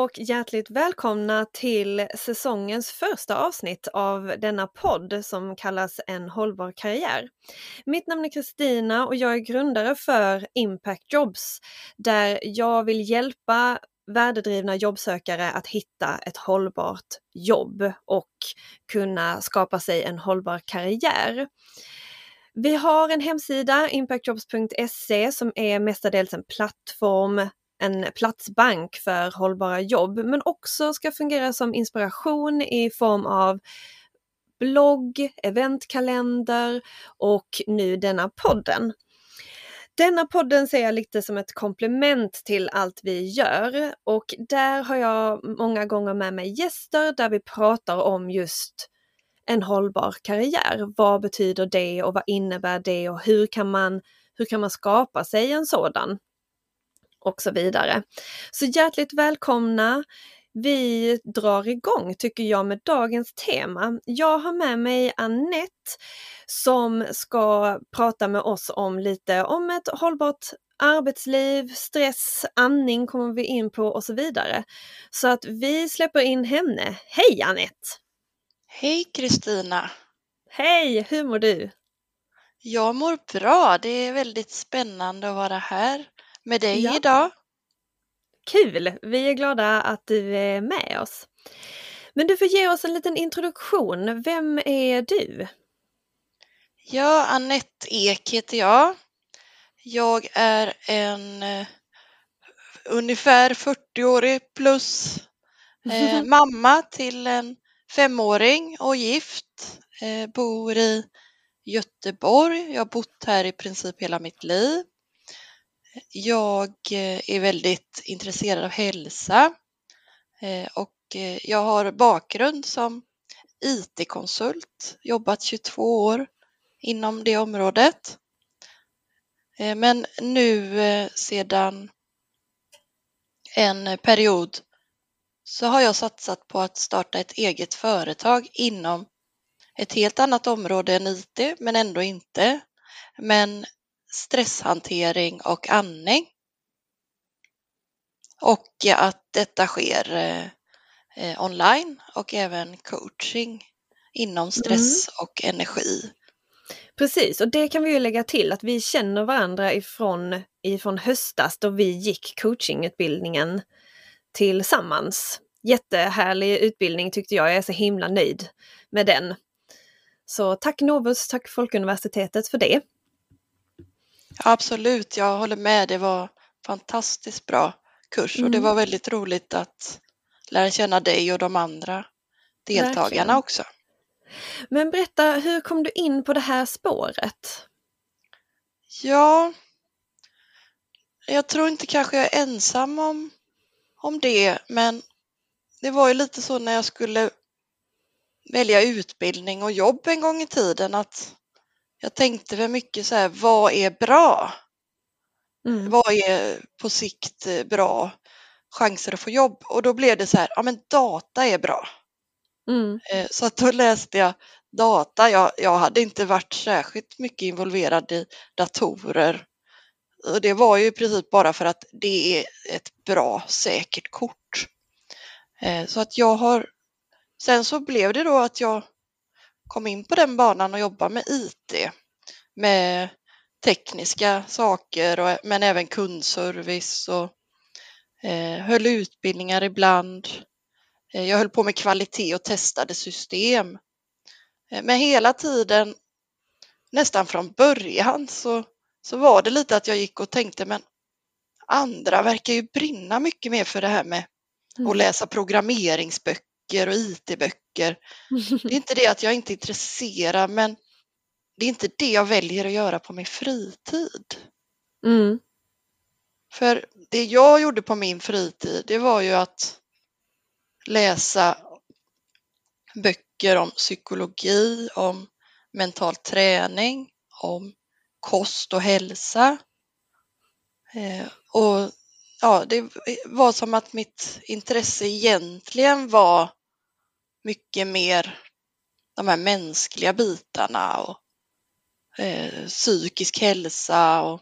och hjärtligt välkomna till säsongens första avsnitt av denna podd som kallas En hållbar karriär. Mitt namn är Kristina och jag är grundare för Impact Jobs där jag vill hjälpa värdedrivna jobbsökare att hitta ett hållbart jobb och kunna skapa sig en hållbar karriär. Vi har en hemsida, impactjobs.se, som är mestadels en plattform en platsbank för hållbara jobb men också ska fungera som inspiration i form av blogg, eventkalender och nu denna podden. Denna podden ser jag lite som ett komplement till allt vi gör och där har jag många gånger med mig gäster där vi pratar om just en hållbar karriär. Vad betyder det och vad innebär det och hur kan man, hur kan man skapa sig en sådan? Och så vidare. Så hjärtligt välkomna! Vi drar igång tycker jag med dagens tema. Jag har med mig Annette som ska prata med oss om lite om ett hållbart arbetsliv, stress, andning kommer vi in på och så vidare. Så att vi släpper in henne. Hej Annette! Hej Kristina! Hej! Hur mår du? Jag mår bra. Det är väldigt spännande att vara här med dig ja. idag. Kul! Vi är glada att du är med oss. Men du får ge oss en liten introduktion. Vem är du? Ja, Annette Ek heter jag. Jag är en uh, ungefär 40-årig plus uh, mamma till en femåring och gift. Uh, bor i Göteborg. Jag har bott här i princip hela mitt liv. Jag eh, är väldigt intresserad av hälsa eh, och eh, jag har bakgrund som IT-konsult, jobbat 22 år inom det området. Men nu sedan en period så har jag satsat på att starta ett eget företag inom ett helt annat område än IT, men ändå inte. Men stresshantering och andning. Och att detta sker eh, online och även coaching inom stress mm. och energi. Precis, och det kan vi ju lägga till att vi känner varandra ifrån, ifrån höstas då vi gick coachingutbildningen tillsammans. Jättehärlig utbildning tyckte jag, jag är så himla nöjd med den. Så tack Novus, tack Folkuniversitetet för det. Absolut, jag håller med. Det var fantastiskt bra kurs och det mm. var väldigt roligt att lära känna dig och de andra deltagarna Verkligen. också. Men berätta, hur kom du in på det här spåret? Ja, jag tror inte kanske jag är ensam om, om det, men det var ju lite så när jag skulle välja utbildning och jobb en gång i tiden att jag tänkte väl mycket så här, vad är bra? Mm. Vad är på sikt eh, bra chanser att få jobb? Och då blev det så här, ja men data är bra. Mm. Eh, så att då läste jag data. Jag, jag hade inte varit särskilt mycket involverad i datorer. Och det var ju i princip bara för att det är ett bra säkert kort. Eh, så att jag har, sen så blev det då att jag kom in på den banan och jobba med IT, med tekniska saker och, men även kundservice och eh, höll utbildningar ibland. Eh, jag höll på med kvalitet och testade system. Eh, men hela tiden, nästan från början, så, så var det lite att jag gick och tänkte men andra verkar ju brinna mycket mer för det här med mm. att läsa programmeringsböcker böcker och IT-böcker. Det är inte det att jag inte är intresserad men det är inte det jag väljer att göra på min fritid. Mm. För det jag gjorde på min fritid det var ju att läsa böcker om psykologi, om mental träning, om kost och hälsa. Eh, och ja, det var som att mitt intresse egentligen var mycket mer de här mänskliga bitarna och eh, psykisk hälsa och,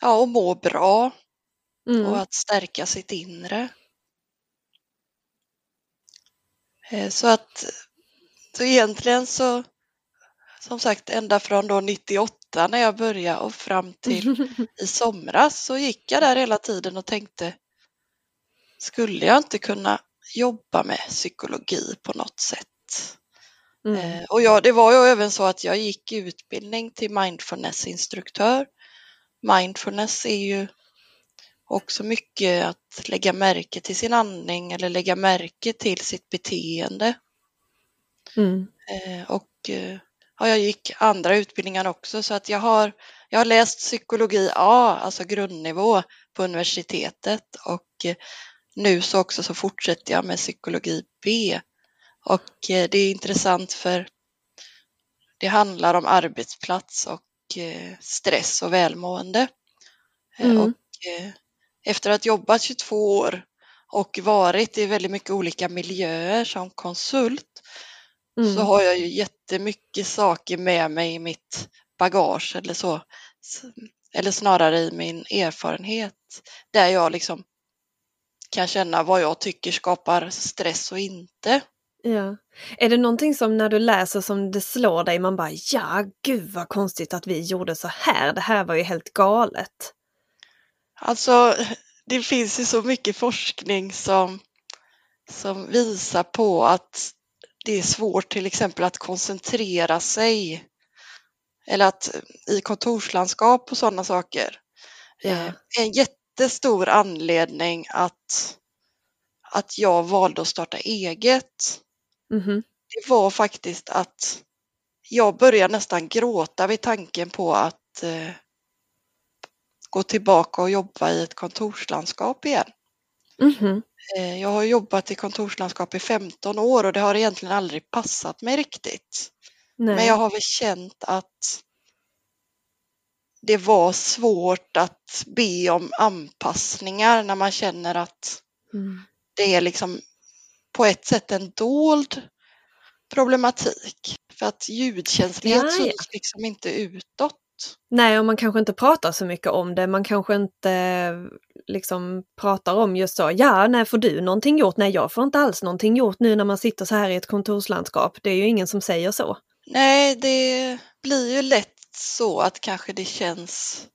ja, och må bra mm. och att stärka sitt inre. Eh, så att så egentligen så som sagt ända från då 98 när jag började och fram till i somras så gick jag där hela tiden och tänkte skulle jag inte kunna jobba med psykologi på något sätt? Mm. Eh, och ja, det var ju även så att jag gick utbildning till mindfulnessinstruktör. Mindfulness är ju också mycket att lägga märke till sin andning eller lägga märke till sitt beteende. Mm. Eh, och eh, ja, jag gick andra utbildningar också så att jag har, jag har läst psykologi A, alltså grundnivå på universitetet och nu så också så fortsätter jag med psykologi B och det är intressant för det handlar om arbetsplats och stress och välmående. Mm. Och efter att ha jobbat 22 år och varit i väldigt mycket olika miljöer som konsult mm. så har jag ju jättemycket saker med mig i mitt bagage eller så. Eller snarare i min erfarenhet där jag liksom kan känna vad jag tycker skapar stress och inte. Ja. Är det någonting som när du läser som det slår dig, man bara ja, gud vad konstigt att vi gjorde så här, det här var ju helt galet. Alltså, det finns ju så mycket forskning som, som visar på att det är svårt till exempel att koncentrera sig eller att i kontorslandskap och sådana saker. Ja. Eh, en jättestor anledning att, att jag valde att starta eget mm det var faktiskt att jag började nästan gråta vid tanken på att eh, gå tillbaka och jobba i ett kontorslandskap igen. Mm -hmm. Jag har jobbat i kontorslandskap i 15 år och det har egentligen aldrig passat mig riktigt. Nej. Men jag har väl känt att det var svårt att be om anpassningar när man känner att mm. det är liksom på ett sätt en dold problematik. För att ljudkänslighet syns liksom inte utåt. Nej, och man kanske inte pratar så mycket om det. Man kanske inte liksom pratar om just så, ja, när får du någonting gjort? Nej, jag får inte alls någonting gjort nu när man sitter så här i ett kontorslandskap. Det är ju ingen som säger så. Nej, det blir ju lätt så att kanske det känns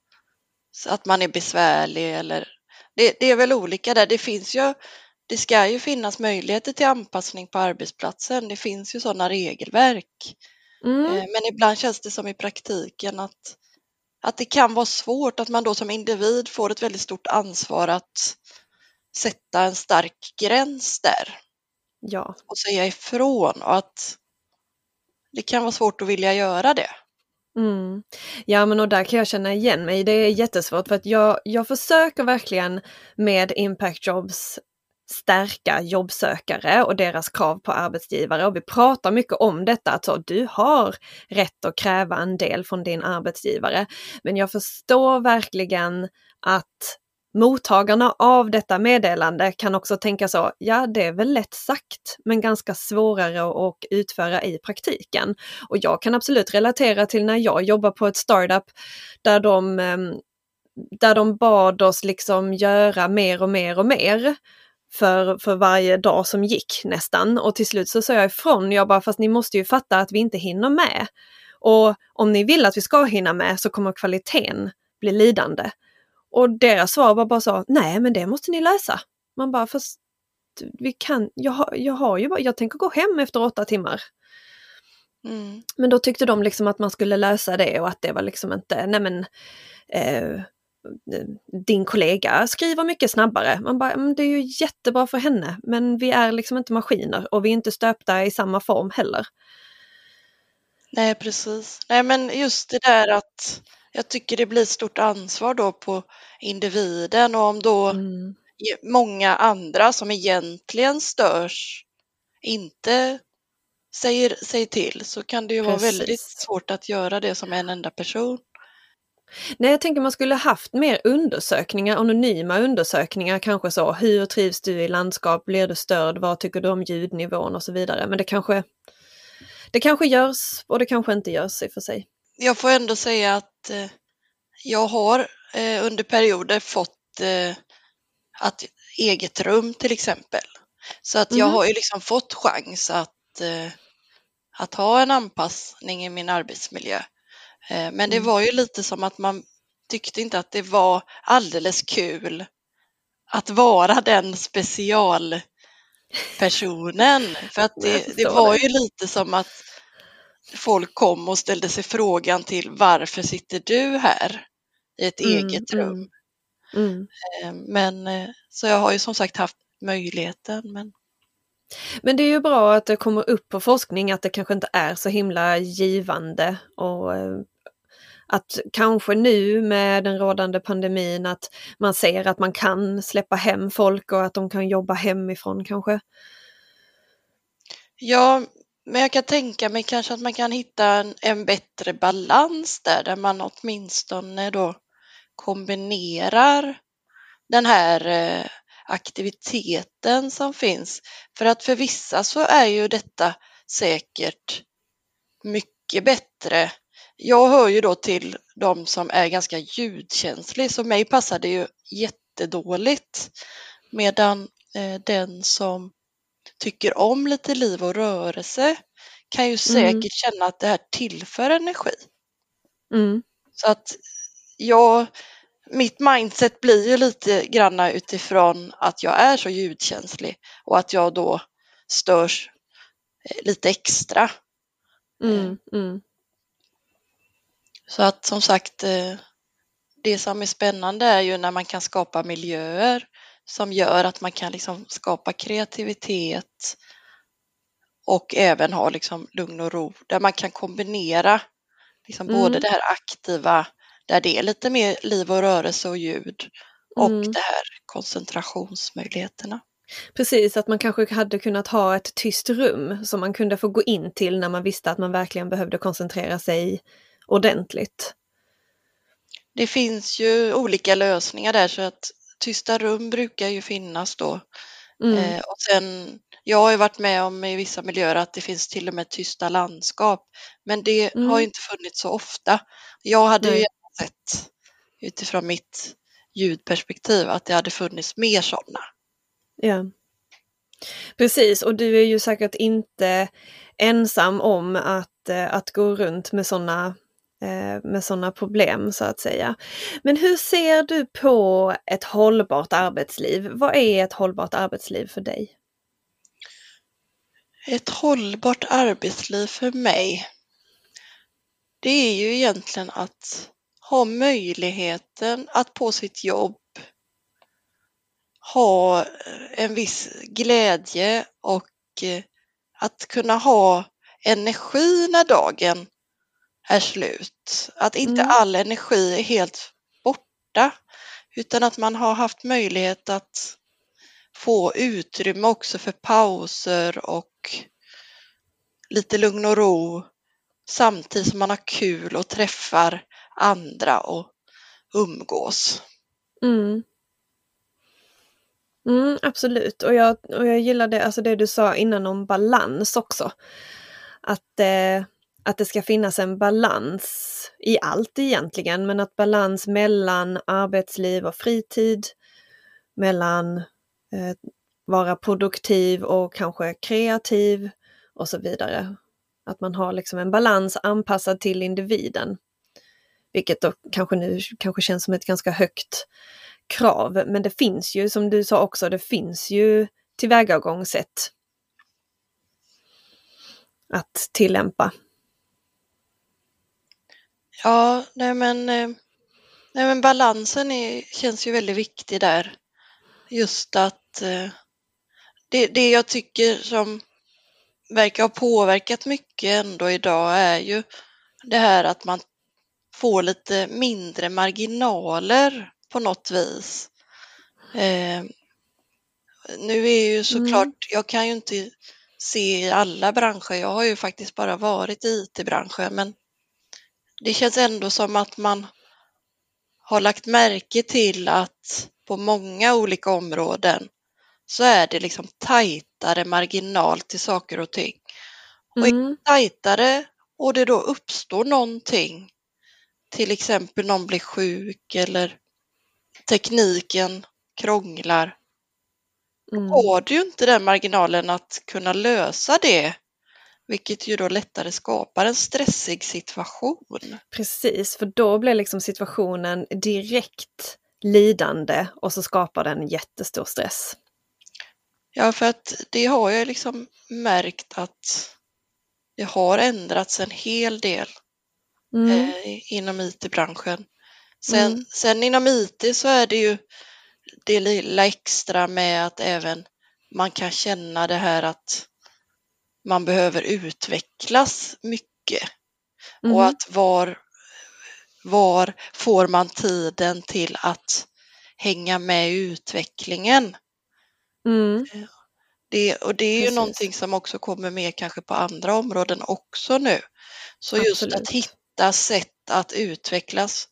att man är besvärlig eller det, det är väl olika där. Det finns ju det ska ju finnas möjligheter till anpassning på arbetsplatsen. Det finns ju sådana regelverk. Mm. Eh, men ibland känns det som i praktiken att, att det kan vara svårt att man då som individ får ett väldigt stort ansvar att sätta en stark gräns där. Ja. Och säga ifrån och att det kan vara svårt att vilja göra det. Mm. Ja men och där kan jag känna igen mig. Det är jättesvårt för att jag, jag försöker verkligen med Impact Jobs stärka jobbsökare och deras krav på arbetsgivare. Och vi pratar mycket om detta, att så, du har rätt att kräva en del från din arbetsgivare. Men jag förstår verkligen att mottagarna av detta meddelande kan också tänka så, ja det är väl lätt sagt men ganska svårare att utföra i praktiken. Och jag kan absolut relatera till när jag jobbar på ett startup där de ehm, där de bad oss liksom göra mer och mer och mer för, för varje dag som gick nästan. Och till slut så sa jag ifrån, jag bara fast ni måste ju fatta att vi inte hinner med. Och om ni vill att vi ska hinna med så kommer kvaliteten bli lidande. Och deras svar var bara så, nej men det måste ni lösa. Man bara, fast vi kan, jag har, jag har ju bara, jag tänker gå hem efter åtta timmar. Mm. Men då tyckte de liksom att man skulle lösa det och att det var liksom inte, nej men eh, din kollega skriver mycket snabbare. Man bara, det är ju jättebra för henne men vi är liksom inte maskiner och vi är inte stöpta i samma form heller. Nej precis. Nej men just det där att jag tycker det blir ett stort ansvar då på individen och om då mm. många andra som egentligen störs inte säger, säger till så kan det ju vara väldigt svårt att göra det som en enda person. Nej, jag tänker man skulle haft mer undersökningar, anonyma undersökningar kanske så. Hur trivs du i landskap? Blir du störd? Vad tycker du om ljudnivån och så vidare. Men det kanske, det kanske görs och det kanske inte görs i och för sig. Jag får ändå säga att eh, jag har eh, under perioder fått eh, att eget rum till exempel. Så att jag Mhm. har ju liksom fått chans att, eh, att ha en anpassning i min arbetsmiljö. Eh, men det Mm. var ju lite som att man tyckte inte att det var alldeles kul att vara den specialpersonen. För att det, det var ju lite som att folk kom och ställde sig frågan till varför sitter du här i ett Mm, eget rum? mm. Mm. Eh, Men eh, så jag har ju som sagt haft möjligheten. Men Men det är ju bra att det kommer upp på forskning att det kanske inte är så himla givande och eh, att kanske nu med den rådande pandemin att man ser att man kan släppa hem folk och att de kan jobba hemifrån kanske. ja, men jag kan tänka mig kanske att man kan hitta en, en bättre balans där, där man åtminstone då kombinerar den här eh, aktiviteten som finns. För att för vissa så är ju detta säkert mycket bättre. Jag hör ju då till de som är ganska ljudkänslig, så mig passar det ju jättedåligt. Medan eh, den som tycker om lite liv och rörelse kan ju säkert känna att det här tillför energi. Mm. Så att jag, mitt mindset blir ju lite granna utifrån att jag är så ljudkänslig och att jag då störs eh, lite extra. Mm. Mm. Så att som sagt, eh, det som är spännande är ju när man kan skapa miljöer som gör att man kan liksom skapa kreativitet och även ha liksom lugn och ro där man kan kombinera liksom Mm. både det här aktiva där det är lite mer liv och rörelse och ljud och Mm. det här koncentrationsmöjligheterna. Precis, att man kanske hade kunnat ha ett tyst rum som man kunde få gå in till när man visste att man verkligen behövde koncentrera sig ordentligt. Det finns ju olika lösningar där så att tysta rum brukar ju finnas då. Mm. Eh, och sen, jag har ju varit med om i vissa miljöer att det finns till och med tysta landskap. Men det Mm. har ju inte funnits så ofta. Jag hade ju Nej. gärna sett utifrån mitt ljudperspektiv att det hade funnits mer sådana. Ja. Precis, och du är ju säkert inte ensam om att, eh, att gå runt med sådana Eh, med sådana problem så att säga. Men hur ser du på ett hållbart arbetsliv? Vad är ett hållbart arbetsliv för dig? Ett hållbart arbetsliv för mig, det är ju egentligen att ha möjligheten att på sitt jobb ha eh, en viss glädje och eh, att kunna ha energi när dagen är slut. Att inte Mm. all energi är helt borta utan att man har haft möjlighet att få utrymme också för pauser och lite lugn och ro samtidigt som man har kul och träffar andra och umgås. Mm. Mm, absolut, och jag, och jag gillar det, alltså det du sa innan om balans också. Att, eh, att det ska finnas en balans i allt egentligen, men att balans mellan arbetsliv och fritid, mellan eh, vara produktiv och kanske kreativ och så vidare. Att man har liksom en balans anpassad till individen. Vilket då kanske nu kanske känns som ett ganska högt krav, men det finns ju som du sa också, det finns ju tillvägagångssätt att tillämpa. Ja, nej men, eh, nej men balansen är, känns ju väldigt viktig där. Just att eh, det, det jag tycker som verkar ha påverkat mycket ändå idag är ju det här att man får lite mindre marginaler på något vis. Eh, nu är ju såklart, Mm. jag kan ju inte se i alla branscher, jag har ju faktiskt bara varit i IT-branschen, men det känns ändå som att man har lagt märke till att på många olika områden så är det liksom tajtare marginal till saker och ting. Och Mm. tajtare och det då uppstår någonting, till exempel någon blir sjuk eller tekniken krånglar, Mm. har du ju inte den marginalen att kunna lösa det, vilket ju då lättare skapar en stressig situation. Precis, för då blir liksom situationen direkt lidande och så skapar den jättestor stress. Ja, för att det har jag liksom märkt att det har ändrats en hel del Mm. eh, inom IT-branschen. Sen, Mm. sen inom IT så är det ju det lilla extra med att även man kan känna det här att man behöver utvecklas mycket Mm. och att var, var får man tiden till att hänga med i utvecklingen? Mm. Det, och det är ju Precis. någonting som också kommer med kanske på andra områden också nu. Så just Absolut. att hitta sätt att utvecklas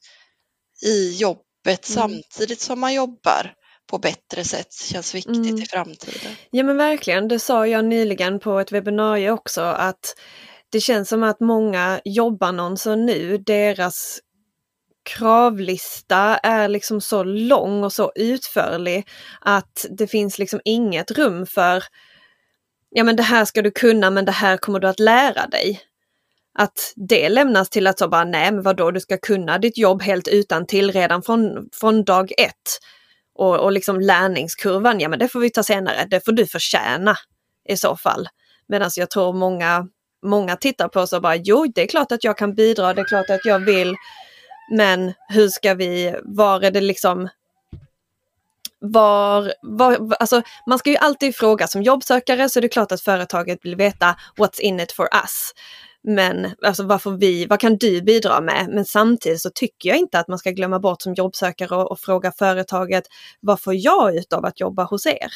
i jobbet Mm. samtidigt som man jobbar på bättre sätt känns viktigt Mm. i framtiden. Ja men verkligen, det sa jag nyligen på ett webbinarie också att det känns som att många jobbannonser nu, deras kravlista är liksom så lång och så utförlig att det finns liksom inget rum för ja men det här ska du kunna men det här kommer du att lära dig. Att det lämnas till att så bara nej men vadå du ska kunna ditt jobb helt utan till redan från, från dag ett. Och, och liksom lärningskurvan, ja men det får vi ta senare, det får du förtjäna i så fall. Medan jag tror många, många tittar på oss och bara jo det är klart att jag kan bidra, det är klart att jag vill. Men hur ska vi, var är det liksom var, var, alltså man ska ju alltid fråga som jobbsökare så är det klart att företaget vill veta what's in it for us. Men alltså vad får vi, vad kan du bidra med? Men samtidigt så tycker jag inte att man ska glömma bort som jobbsökare och, och fråga företaget vad får jag ut av att jobba hos er?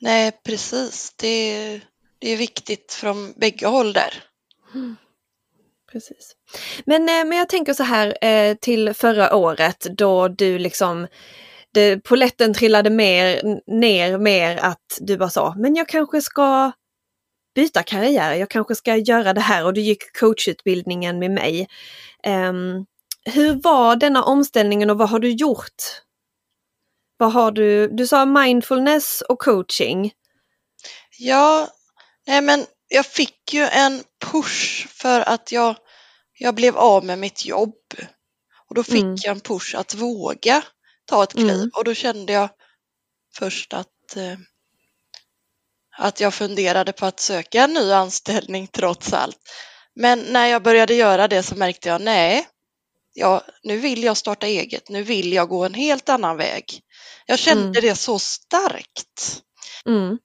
Nej, precis. Det, det är viktigt från bägge håll där. Precis. Men, eh, men jag tänker så här eh, till förra året då du liksom det, poletten trillade mer, ner mer att du bara sa, men jag kanske ska byta karriär, jag kanske ska göra det här och du gick coachutbildningen med mig. Ehm, hur var denna omställningen och vad har du gjort? Vad har du, du sa mindfulness och coaching. Ja, nej men jag fick ju en push för att jag, jag blev av med mitt jobb. Och då fick Mm. jag en push att våga ta ett kliv Mm. och då kände jag först att, eh, att jag funderade på att söka en ny anställning trots allt. Men när jag började göra det så märkte jag nej, ja, nu vill jag starta eget, nu vill jag gå en helt annan väg. Jag kände Mm. det så starkt. Mm.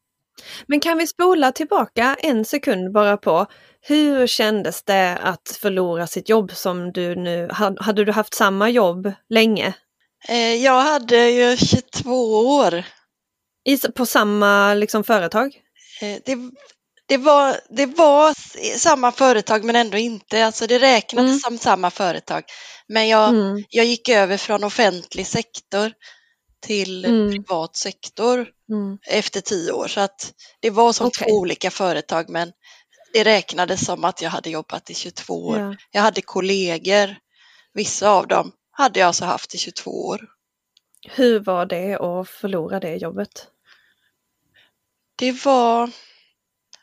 Men kan vi spola tillbaka en sekund bara på hur kändes det att förlora sitt jobb som du nu, had- hade du haft samma jobb länge? Eh, Jag hade ju 22 år. I, på samma liksom, företag? Eh, Det, det, var, det var samma företag men ändå inte. Alltså det räknades Mm. som samma företag. Men jag, Mm. jag gick över från offentlig sektor till Mm. privat sektor Mm. efter tio år. Så att det var som Okej. två olika företag men det räknades som att jag hade jobbat i 22 år. Ja. Jag hade kollegor, vissa av dem hade jag alltså haft i 22 år. Hur var det att förlora det jobbet? Det var,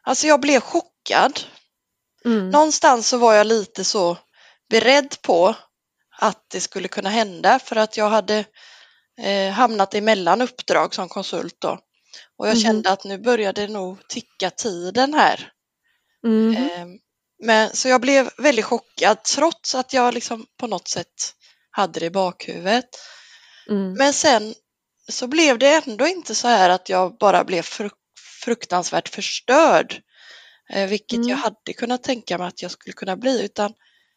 alltså jag blev chockad. Mm. Någonstans så var jag lite så beredd på att det skulle kunna hända för att jag hade eh, hamnat emellan uppdrag som konsult då. Och jag Mhm. kände att nu började nog ticka tiden här. Mhm. Eh, men, så jag blev väldigt chockad trots att jag liksom på något sätt hade det i bakhuvudet. Mm. Men sen så blev det ändå inte så här att jag bara blev fruk- fruktansvärt förstörd. Eh, vilket Mm. jag hade kunnat tänka mig att jag skulle kunna bli. Utan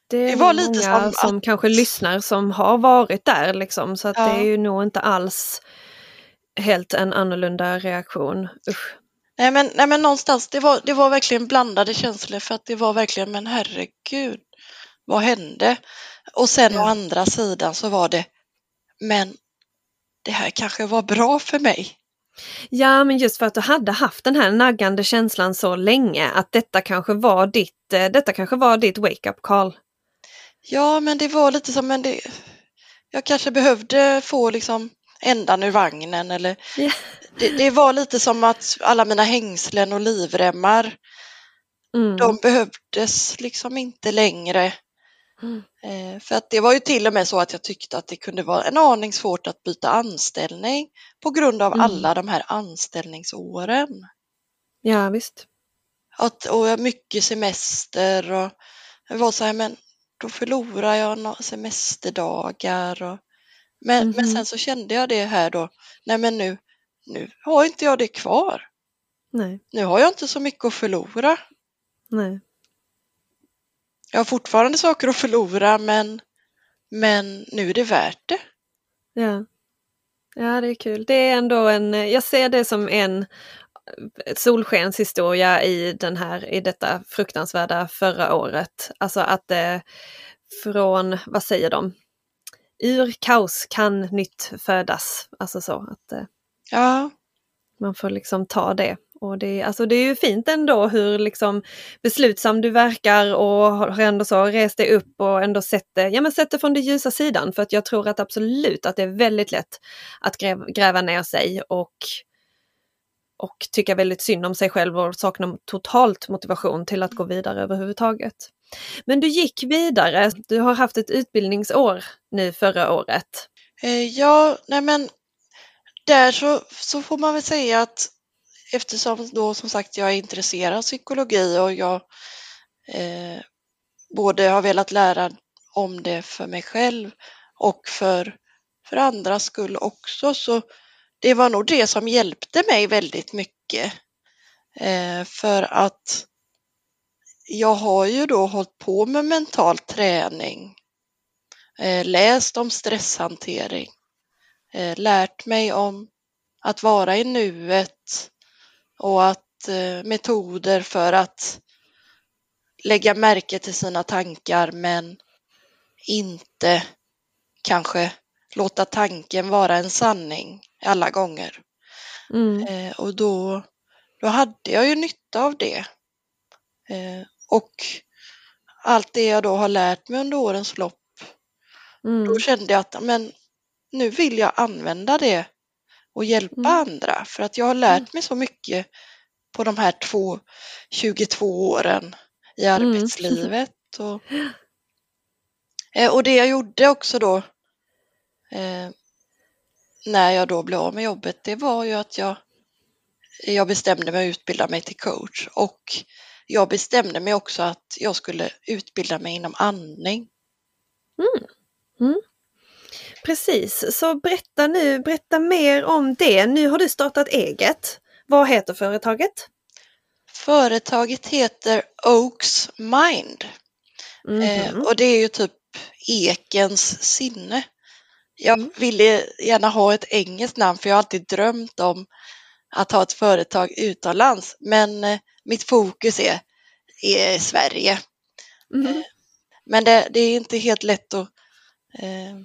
Det det var lite många som som, kanske lyssnar som har varit där liksom så att Ja. det är ju nog inte alls helt en annorlunda reaktion. Usch. Nej men, nej men någonstans, det var, det var verkligen blandade känslor för att det var verkligen, men herregud, vad hände? Och sen Ja. å andra sidan så var det, men det här kanske var bra för mig. Ja men just för att du hade haft den här naggande känslan så länge att detta kanske var ditt, eh, detta kanske var ditt wake-up call. Ja, men det var lite som, men det, jag kanske behövde få liksom ändan ur vagnen eller Ja. det, det var lite som att alla mina hängslen och livremmar, Mm. de behövdes liksom inte längre. Mm. Eh, För att det var ju till och med så att jag tyckte att det kunde vara en aning svårt att byta anställning på grund av Mm. alla de här anställningsåren. Ja visst. Att, och mycket semester och det var så här, men då förlorar jag några semesterdagar. Och, men, men Mhm. sen så kände jag det här då, nej men nu, nu har inte jag det kvar. Nej, Nu har jag inte så mycket att förlora. nej. Jag har fortfarande saker att förlora men, men nu är det värt det. Ja. ja, det är kul. Det är ändå en, jag ser det som en solskenshistoria i den här, i detta fruktansvärda förra året. Alltså att det från, vad säger de? Ur kaos kan nytt födas. Alltså så att eh, Ja, man får liksom ta det. Och det, alltså det är ju fint ändå hur liksom beslutsam du verkar och har ändå så rest dig upp och ändå sett det, ja men sett det från den ljusa sidan. För att jag tror att absolut att det är väldigt lätt att gräva, gräva ner sig och, och tycka väldigt synd om sig själv och sakna totalt motivation till att gå vidare överhuvudtaget. Men du gick vidare, du har haft ett utbildningsår nu förra året. Eh, ja, nej men där så, så får man väl säga att eftersom då som sagt jag är intresserad av psykologi och jag eh, både har velat lära om det för mig själv och för, för andras skull också så det var nog det som hjälpte mig väldigt mycket. Eh, för att jag har ju då hållit på med mental träning, eh, läst om stresshantering, eh, lärt mig om att vara i nuet och att eh, metoder för att lägga märke till sina tankar men inte kanske låta tanken vara en sanning alla gånger. Mm. Eh, och då, då hade jag ju nytta av det. Eh, och allt det jag då har lärt mig under årens lopp, Mm. då kände jag att men, nu vill jag använda det och hjälpa Mm. andra för att jag har lärt mig så mycket på de här två, 22 åren i Mm. arbetslivet. Och, Eh, och det jag gjorde också då eh, när jag då blev av med jobbet, det var ju att jag, jag bestämde mig att utbilda mig till coach och jag bestämde mig också att jag skulle utbilda mig inom andning. Precis, så berätta nu, berätta mer om det. Nu har du startat eget. Vad heter företaget? Företaget heter Oaks Mind eh, Mhm. och det är ju typ ekens sinne. Jag Mm. ville gärna ha ett engelskt namn för jag har alltid drömt om att ha ett företag utomlands men eh, mitt fokus är, är Sverige. Mhm. Men det, det är inte helt lätt att eh,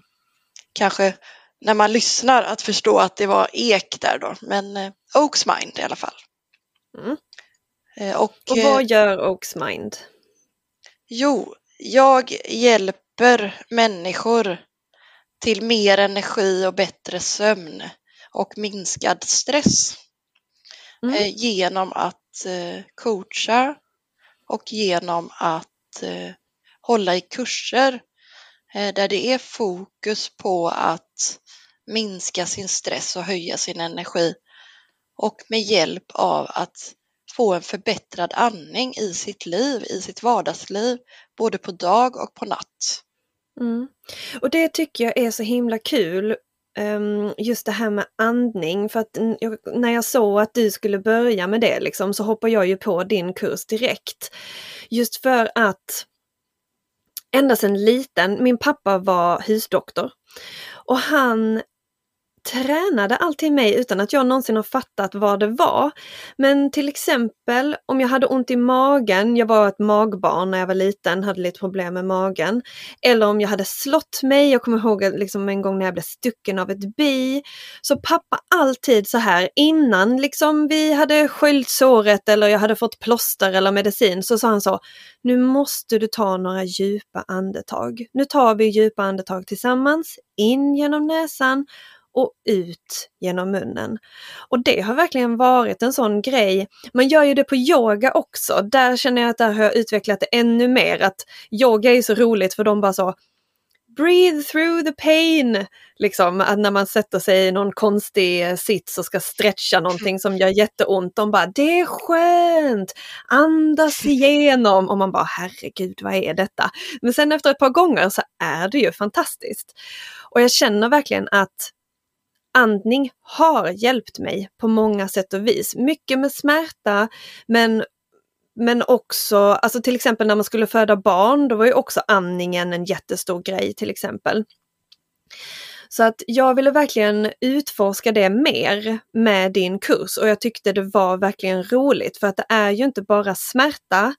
kanske när man lyssnar att förstå att det var ek där då. Men eh, Oaks Mind i alla fall. Mm. Eh, och Och eh, vad gör Oaks Mind? jo, jag hjälper människor till mer energi och bättre sömn och minskad stress Mm. eh, genom att eh, coacha och genom att eh, hålla i kurser Eh, där det är fokus på att minska sin stress och höja sin energi och med hjälp av att få en förbättrad andning i sitt liv, i sitt vardagsliv, både på dag och på natt. Mm. Och det tycker jag är så himla kul. Ehm, just det här med andning, för att när jag såg att du skulle börja med det liksom, så hoppade jag ju på din kurs direkt. Just för att ända sedan liten, min pappa var husdoktor. Och han tränade alltid mig utan att jag någonsin har fattat vad det var. Men till exempel om jag hade ont i magen, jag var ett magbarn när jag var liten, hade lite problem med magen. Eller om jag hade slått mig, jag kommer ihåg liksom en gång när jag blev stucken av ett bi. Så pappa alltid så här innan liksom vi hade sköljt såret eller jag hade fått plåster eller medicin så sa han så Nu måste du ta några djupa andetag. Nu tar vi djupa andetag tillsammans, in genom näsan och ut genom munnen. Och det har verkligen varit en sån grej. Man gör ju det på yoga också. Där känner jag att där har jag utvecklat det ännu mer. Att yoga är så roligt för de bara så Breathe through the pain! Liksom att när man sätter sig i någon konstig eh, sits och ska stretcha någonting som gör jätteont. De bara, det är skönt! Andas igenom! Och man bara, herregud vad är detta? Men sen efter ett par gånger så är det ju fantastiskt. Och jag känner verkligen att andning har hjälpt mig på många sätt och vis. Mycket med smärta men men också, alltså till exempel när man skulle föda barn, då var ju också andningen en jättestor grej till exempel. Så att jag ville verkligen utforska det mer med din kurs och jag tyckte det var verkligen roligt för att det är ju inte bara smärta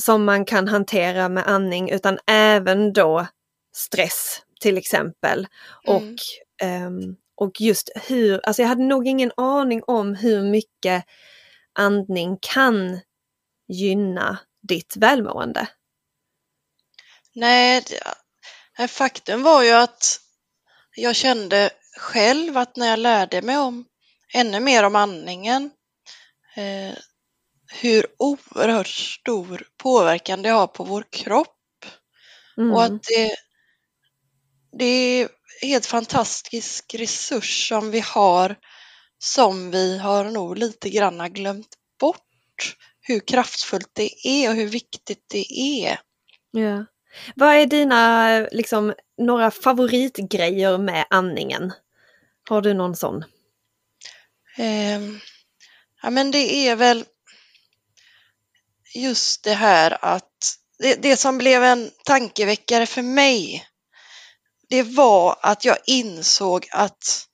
som man kan hantera med andning utan även då stress till exempel. Mm. Och, um, och just hur, alltså jag hade nog ingen aning om hur mycket andning kan gynna ditt välmående? Nej, faktum var ju att jag kände själv att när jag lärde mig om ännu mer om andningen, eh, hur oerhört stor påverkan det har på vår kropp mm. och att det, det helt fantastisk resurs som vi har som vi har nog lite grann glömt bort hur kraftfullt det är och hur viktigt det är. Ja. Vad är dina, liksom, några favoritgrejer med andningen? Har du någon sån? Eh, ja men det är väl just det här att det, det som blev en tankeväckare för mig det var att jag insåg att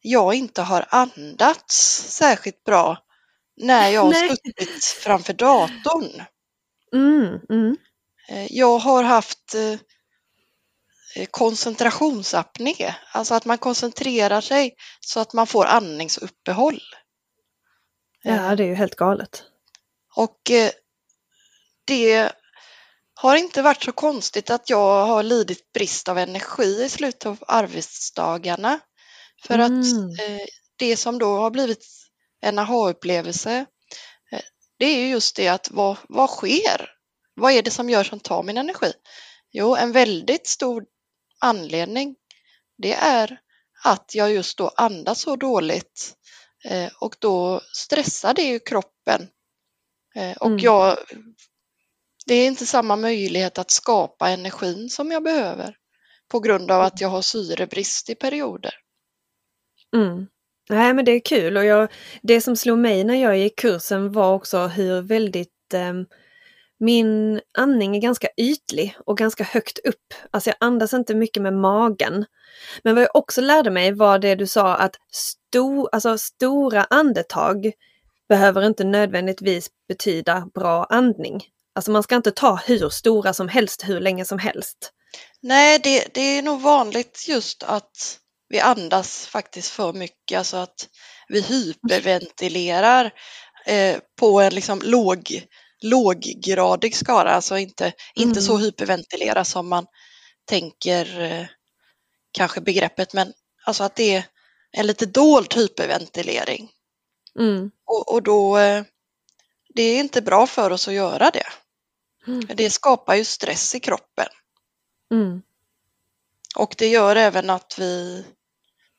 jag inte har andats särskilt bra när jag har suttit framför datorn. Mm, mm. Eh, jag har haft eh, eh, koncentrationsapné, alltså att man koncentrerar sig så att man får andningsuppehåll. Ja, det är ju helt galet. Och det har inte varit så konstigt att jag har lidit brist av energi i slutet av arbetsdagarna. För mm. att det som då har blivit en aha-upplevelse, eh, det är just det att vad, vad sker? Vad är det som gör som tar min energi? Jo, en väldigt stor anledning, det är att jag just då andas så dåligt eh, och då stressar det ju kroppen. Eh, och mm. jag, det är inte samma möjlighet att skapa energin som jag behöver på grund av att jag har syrebrist i perioder. Mm. Nej men det är kul och jag, det som slog mig när jag gick kursen var också hur väldigt eh, min andning är ganska ytlig och ganska högt upp. Alltså jag andas inte mycket med magen. Men vad jag också lärde mig var det du sa att sto, alltså stora andetag behöver inte nödvändigtvis betyda bra andning. Alltså man ska inte ta hur stora som helst hur länge som helst. Nej, det, det är nog vanligt just att vi andas faktiskt för mycket, alltså att vi hyperventilerar eh, på en liksom låg, låggradig skala, alltså inte, mm. inte så mm. hyperventilera som man tänker eh, kanske begreppet, men alltså att det är en lite dold hyperventilering. Mm. Och, och, då, eh, det är inte bra för oss att göra det. Det skapar ju stress i kroppen. Mm. Och det gör även att vi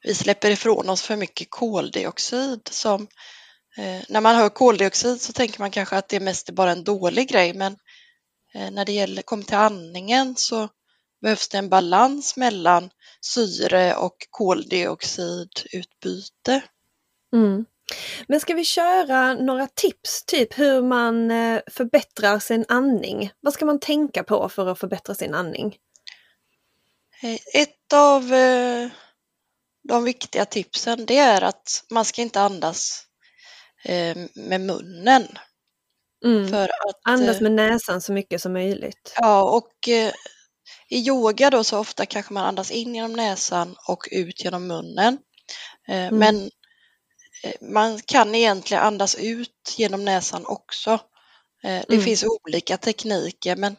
vi släpper ifrån oss för mycket koldioxid som eh, när man hör koldioxid så tänker man kanske att det mest är bara en dålig grej men eh, när det gäller, kommer till andningen så behövs det en balans mellan syre och koldioxidutbyte. Mm. Men ska vi köra några tips, typ hur man eh, förbättrar sin andning? Vad ska man tänka på för att förbättra sin andning? Eh, ett av eh, de viktiga tipsen det är att man ska inte andas med munnen. Mm. För att, Andas med näsan så mycket som möjligt. Ja, och i yoga då så ofta kanske man andas in genom näsan och ut genom munnen. Mm. Men man kan egentligen andas ut genom näsan också. Det mm. finns olika tekniker men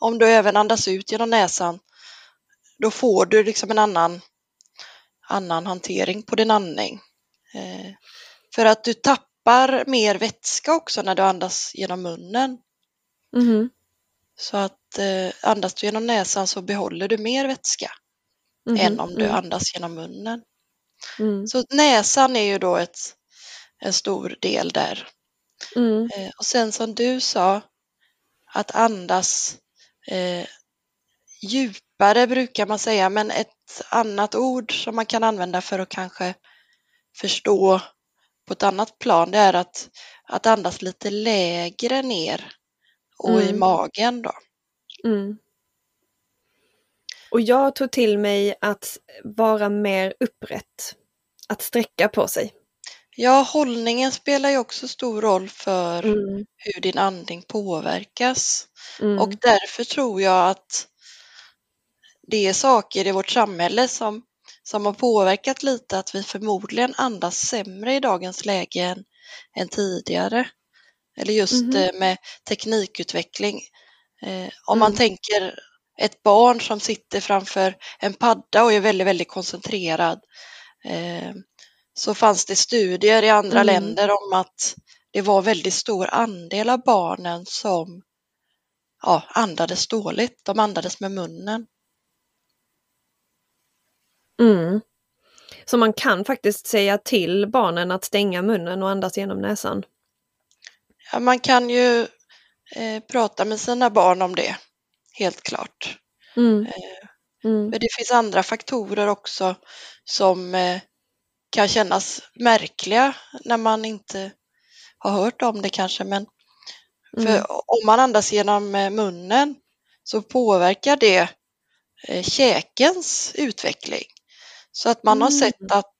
om du även andas ut genom näsan då får du liksom en annan annan hantering på din andning. Eh, för att du tappar mer vätska också när du andas genom munnen. Mhm. Så att eh, andas du genom näsan så behåller du mer vätska Mhm. än om du Mm. andas genom munnen. Mm. Så näsan är ju då ett, en stor del där. Mm. Eh, och sen som du sa, att andas eh, djupare brukar man säga, men ett annat ord som man kan använda för att kanske förstå på ett annat plan, det är att, att andas lite lägre ner och i Mm. magen då. Mm. Och jag tog till mig att vara mer upprätt. Att sträcka på sig. Ja, hållningen spelar ju också stor roll för Mm. hur din andning påverkas. Mm. Och därför tror jag att det är saker i vårt samhälle som, som har påverkat lite att vi förmodligen andas sämre i dagens läge än, än tidigare. Eller just eh, med teknikutveckling. Eh, om man Mm. tänker ett barn som sitter framför en padda och är väldigt, väldigt koncentrerad eh, så fanns det studier i andra Mm. länder om att det var väldigt stor andel av barnen som ja, andades dåligt. De andades med munnen. Mm. Så man kan faktiskt säga till barnen att stänga munnen och andas genom näsan. Ja, man kan ju eh, prata med sina barn om det, helt klart. Mm. Eh, Mm. Men det finns andra faktorer också som eh, kan kännas märkliga när man inte har hört om det kanske. Men Mm. om man andas genom eh, munnen så påverkar det käkens utveckling. Så att man har Mm. sett att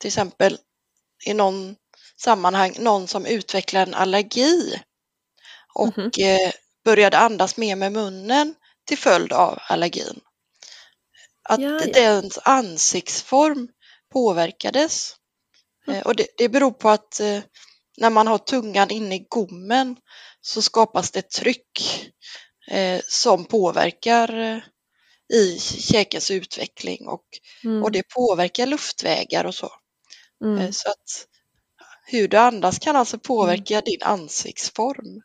till exempel i någon sammanhang någon som utvecklar en allergi och eh, började andas mer med munnen till följd av allergin. Att Ja, ja. dens ansiktsform påverkades. Mm. Eh, och det, det beror på att eh, när man har tungan inne i gommen så skapas det tryck eh, som påverkar i käkens utveckling och, Mm. och det påverkar luftvägar och så. Mm. Så att hur du andas kan alltså påverka din ansiktsform.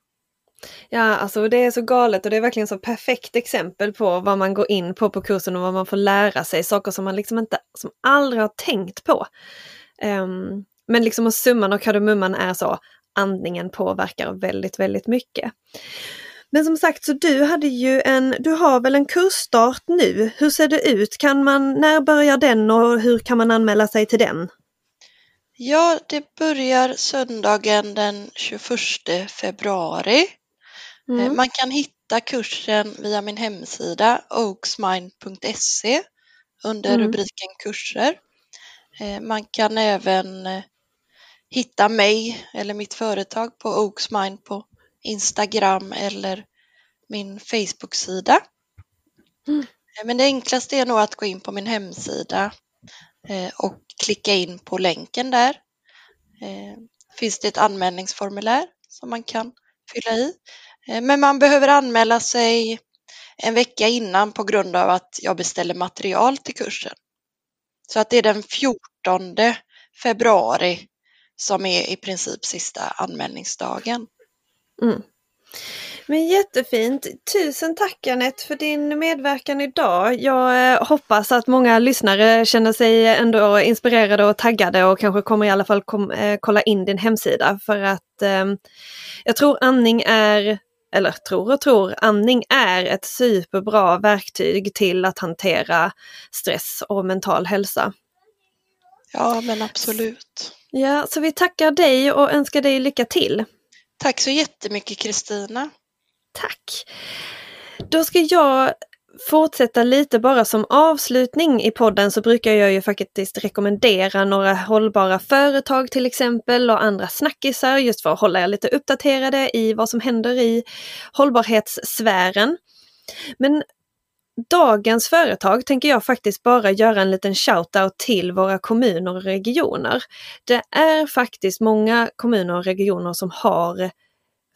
Ja, alltså det är så galet och det är verkligen så perfekt exempel på vad man går in på på kursen och vad man får lära sig, saker som man liksom inte, som aldrig har tänkt på. Um, men liksom och summan och kardemumman är så, andningen påverkar väldigt, väldigt mycket. Men som sagt, så du hade ju en, du har väl en kursstart nu? Hur ser det ut? Kan man, när börjar den och hur kan man anmäla sig till den? Ja, det börjar söndagen den 21 februari. Eh, Mm. Man kan hitta kursen via min hemsida oaksmind.se under Mm. rubriken kurser. Eh, Man kan även eh, hitta mig eller mitt företag på Oaksmind på Instagram eller min Facebook-sida. Mm. Men det enklaste är nog att gå in på min hemsida och klicka in på länken där. Finns det ett anmälningsformulär som man kan fylla i. Eh, men man behöver anmäla sig en vecka innan på grund av att jag beställer material till kursen. Så att det är den 14 februari som är i princip sista anmälningsdagen. Mm. Men jättefint! Tusen tack Anette för din medverkan idag. Jag eh, hoppas att många lyssnare känner sig ändå inspirerade och taggade och kanske kommer i alla fall kom, eh, kolla in din hemsida för att eh, jag tror andning är, eller tror och tror, andning är ett superbra verktyg till att hantera stress och mental hälsa. Ja, men absolut. Ja, så vi tackar dig och önskar dig lycka till. Tack så jättemycket Kristina. Tack! Då ska jag fortsätta lite bara som avslutning i podden så brukar jag ju faktiskt rekommendera några hållbara företag till exempel och andra snackisar just för att hålla er lite uppdaterade i vad som händer i hållbarhetssfären. Men dagens företag tänker jag faktiskt bara göra en liten shout-out till våra kommuner och regioner. Det är faktiskt många kommuner och regioner som har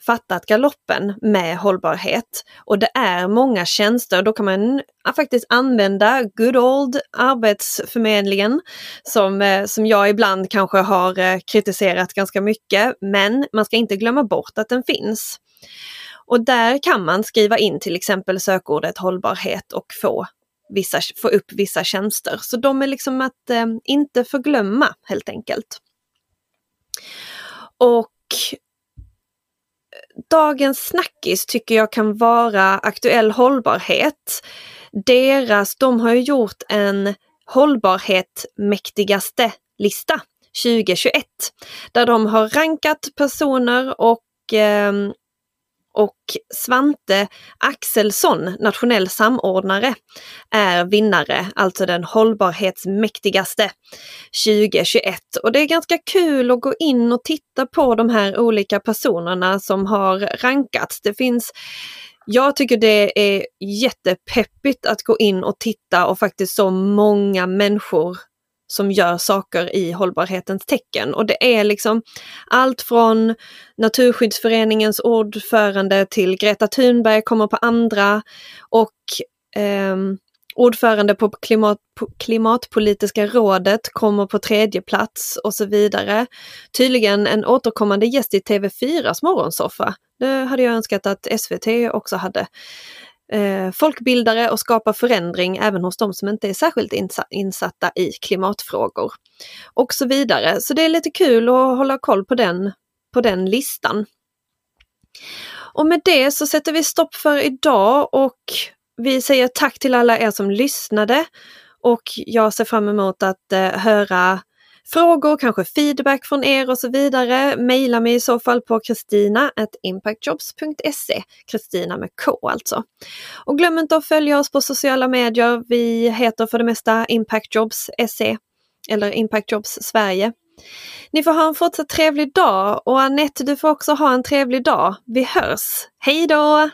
fattat galoppen med hållbarhet. Och det är många tjänster, då kan man faktiskt använda good old Arbetsförmedlingen som, eh, som jag ibland kanske har eh, kritiserat ganska mycket. Men man ska inte glömma bort att den finns. Och där kan man skriva in till exempel sökordet hållbarhet och få, vissa, få upp vissa tjänster. Så de är liksom att eh, inte förglömma helt enkelt. Och dagens snackis tycker jag kan vara aktuell hållbarhet. Deras, de har ju gjort en hållbarhet mäktigaste lista 2021 där de har rankat personer och eh, och Svante Axelsson, nationell samordnare, är vinnare, alltså den hållbarhetsmäktigaste 2021. Och det är ganska kul att gå in och titta på de här olika personerna som har rankats. Det finns jag tycker det är jättepeppigt att gå in och titta och faktiskt så många människor som gör saker i hållbarhetens tecken. Och det är liksom allt från Naturskyddsföreningens ordförande till Greta Thunberg kommer på andra och eh, ordförande på klimat, Klimatpolitiska rådet kommer på tredje plats och så vidare. Tydligen en återkommande gäst i TV4s morgonsoffa. Det hade jag önskat att SVT också hade eh, folkbildare och skapa förändring även hos de som inte är särskilt insatta i klimatfrågor. Och så vidare. Så det är lite kul att hålla koll på den, på den listan. Och med det så sätter vi stopp för idag och vi säger tack till alla er som lyssnade och jag ser fram emot att eh, höra frågor, kanske feedback från er och så vidare. Mejla mig i så fall på kristina impactjobs.se. Kristina med K alltså. Och glöm inte att följa oss på sociala medier. Vi heter för det mesta impactjobs.se eller Impactjobs Sverige. Ni får ha en fortsatt trevlig dag och Anette du får också ha en trevlig dag. Vi hörs! Hej då!